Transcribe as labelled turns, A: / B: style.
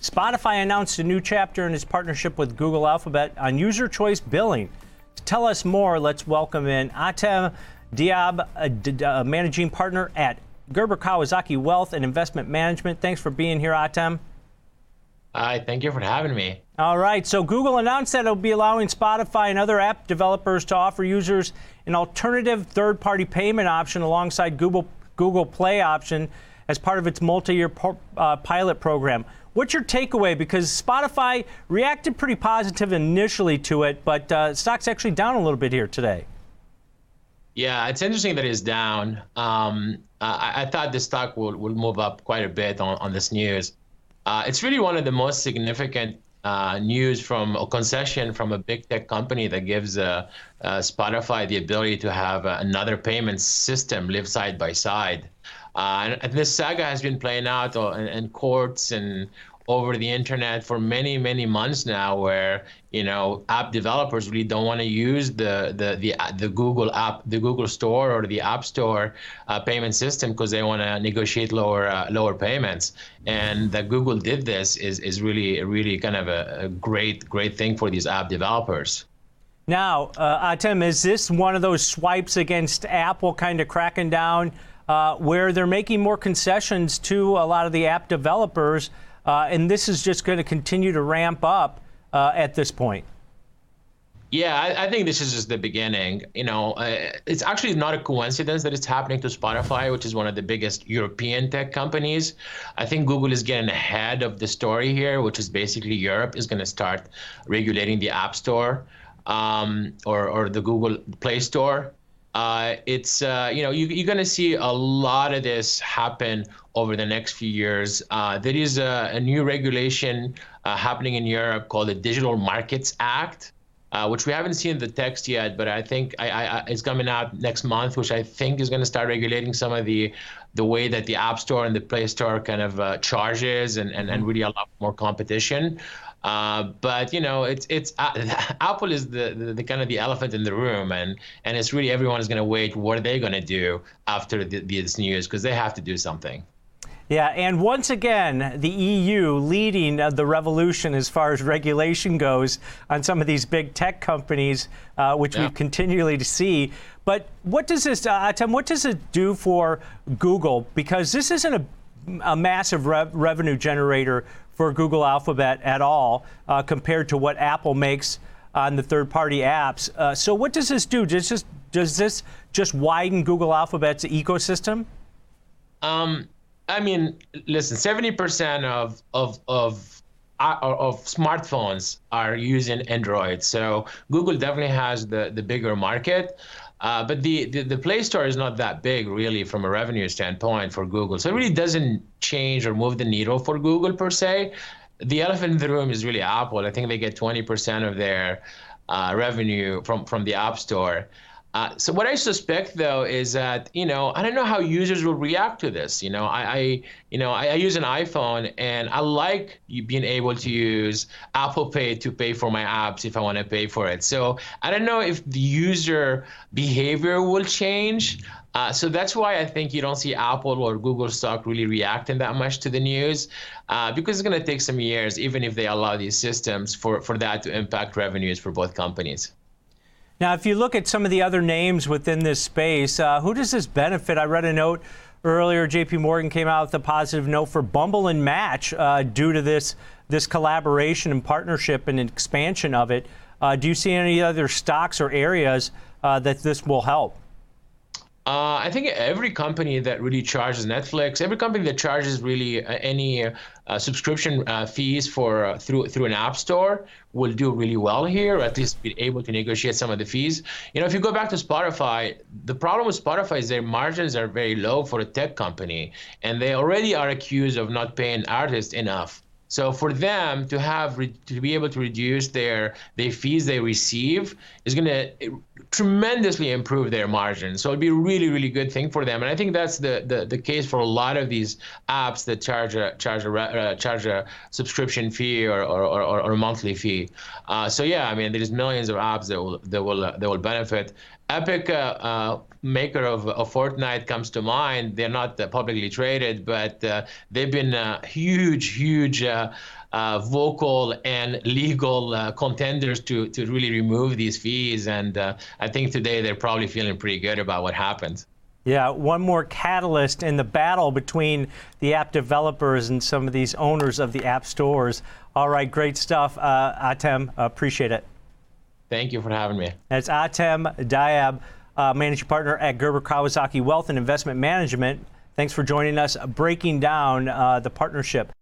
A: Spotify announced a new chapter in its partnership with Google Alphabet on user choice billing. To tell us more, let's welcome in Atem Diab, a, a managing partner at Gerber Kawasaki Wealth and Investment Management. Thanks for being here, Atem.
B: Hi, thank you for having me.
A: All right, so Google announced that it'll be allowing Spotify and other app developers to offer users an alternative third-party payment option alongside Google Google Play option as part of its multi-year uh, pilot program. What's your takeaway? Because Spotify reacted pretty positive initially to it, but uh, stock's actually down a little bit here today.
B: Yeah, it's interesting that it's down. Um, I, I, thought the stock would, would move up quite a bit on, on this news. Uh, it's really one of the most significant uh, news from a concession from a big tech company that gives uh, uh Spotify the ability to have uh, another payment system live side by side. Uh, and, this saga has been playing out in, in courts and over the internet for many many months now where you know app developers really don't want to use the the the, the google app the google store or the app store uh, payment system because they want to negotiate lower uh, lower payments. And that google did this is is really really kind of a, a great great thing for these app developers.
A: Now uh, is this one of those swipes against apple kind of cracking down uh, where they're making more concessions to a lot of the app developers uh, and this is just going to continue to ramp up uh, at this point.
B: Yeah, I, I, think this is just the beginning. You know, uh, it's actually not a coincidence that it's happening to Spotify, which is one of the biggest European tech companies. I think Google is getting ahead of the story here, which is basically Europe is going to start regulating the App Store um, or, or the Google Play Store uh, it's uh, you know you, are going to see a lot of this happen over the next few years. Uh, there is a, a new regulation uh, happening in Europe called the Digital Markets Act, uh, which we haven't seen the text yet, but I think I, I, it's coming out next month, which I think is going to start regulating some of the the way that the App Store and the Play Store kind of uh, charges and, and, and really allow more competition. Uh, but you know, it's it's uh, Apple is the, the, the, kind of the elephant in the room, and and it's really everyone is going to wait. What are they going to do after the, this news? Because they have to do something.
A: Yeah, and once again, the EU leading the revolution as far as regulation goes on some of these big tech companies, uh, which yeah. we continually to see. But what does this, uh, Tim, what does it do for Google? Because this isn't a, a massive rev- revenue generator for Google Alphabet at all uh, compared to what Apple makes on the third-party apps. Uh, so what does this do? Does this does this just widen Google Alphabet's ecosystem?
B: Um, I mean, listen, seventy percent of of of uh, of smartphones are using Android, so Google definitely has the the bigger market. Uh, but the, the, the Play Store is not that big, really, from a revenue standpoint for Google. So it really doesn't change or move the needle for Google per se. The elephant in the room is really Apple. I think they get 20% of their uh, revenue from from the App Store. Uh, so what I suspect though is that you know I don't know how users will react to this. You know I, I you know I, I, use an iPhone and I like being able to use Apple Pay to pay for my apps if I want to pay for it. So I don't know if the user behavior will change. Uh, so that's why I think you don't see Apple or Google stock really reacting that much to the news, uh, because it's going to take some years, even if they allow these systems, for, for that to impact revenues for both companies.
A: Now, if you look at some of the other names within this space, uh, who does this benefit? I read a note earlier. J.P. Morgan came out with a positive note for Bumble and Match uh, due to this this collaboration and partnership and expansion of it. Uh, do you see any other stocks or areas uh, that this will help?
B: Uh, I think every company that really charges Netflix, every company that charges really uh, any uh, subscription uh, fees for uh, through through an app store will do really well here, or at least be able to negotiate some of the fees. You know, if you go back to Spotify, the problem with Spotify is their margins are very low for a tech company, and they already are accused of not paying artists enough. So for them to have to be able to reduce their the fees they receive is going to tremendously improve their margins. So it'd be a really really good thing for them. And I think that's the the, the case for a lot of these apps that charge a charge a uh, charge a subscription fee or or, or, or a monthly fee. Uh, so yeah, I mean there's millions of apps that will that will uh, that will benefit. Epic, uh, uh, maker of, of Fortnite, comes to mind. They're not uh, publicly traded, but uh, they've been a huge, huge uh, uh, vocal and legal uh, contenders to to really remove these fees. And uh, I think today they're probably feeling pretty good about what happened.
A: Yeah, one more catalyst in the battle between the app developers and some of these owners of the app stores. All right, great stuff, uh, Atem. Appreciate it.
B: Thank you for having me.
A: That's Atem Diab, uh, managing partner at Gerber Kawasaki Wealth and Investment Management. Thanks for joining us, breaking down uh, the partnership.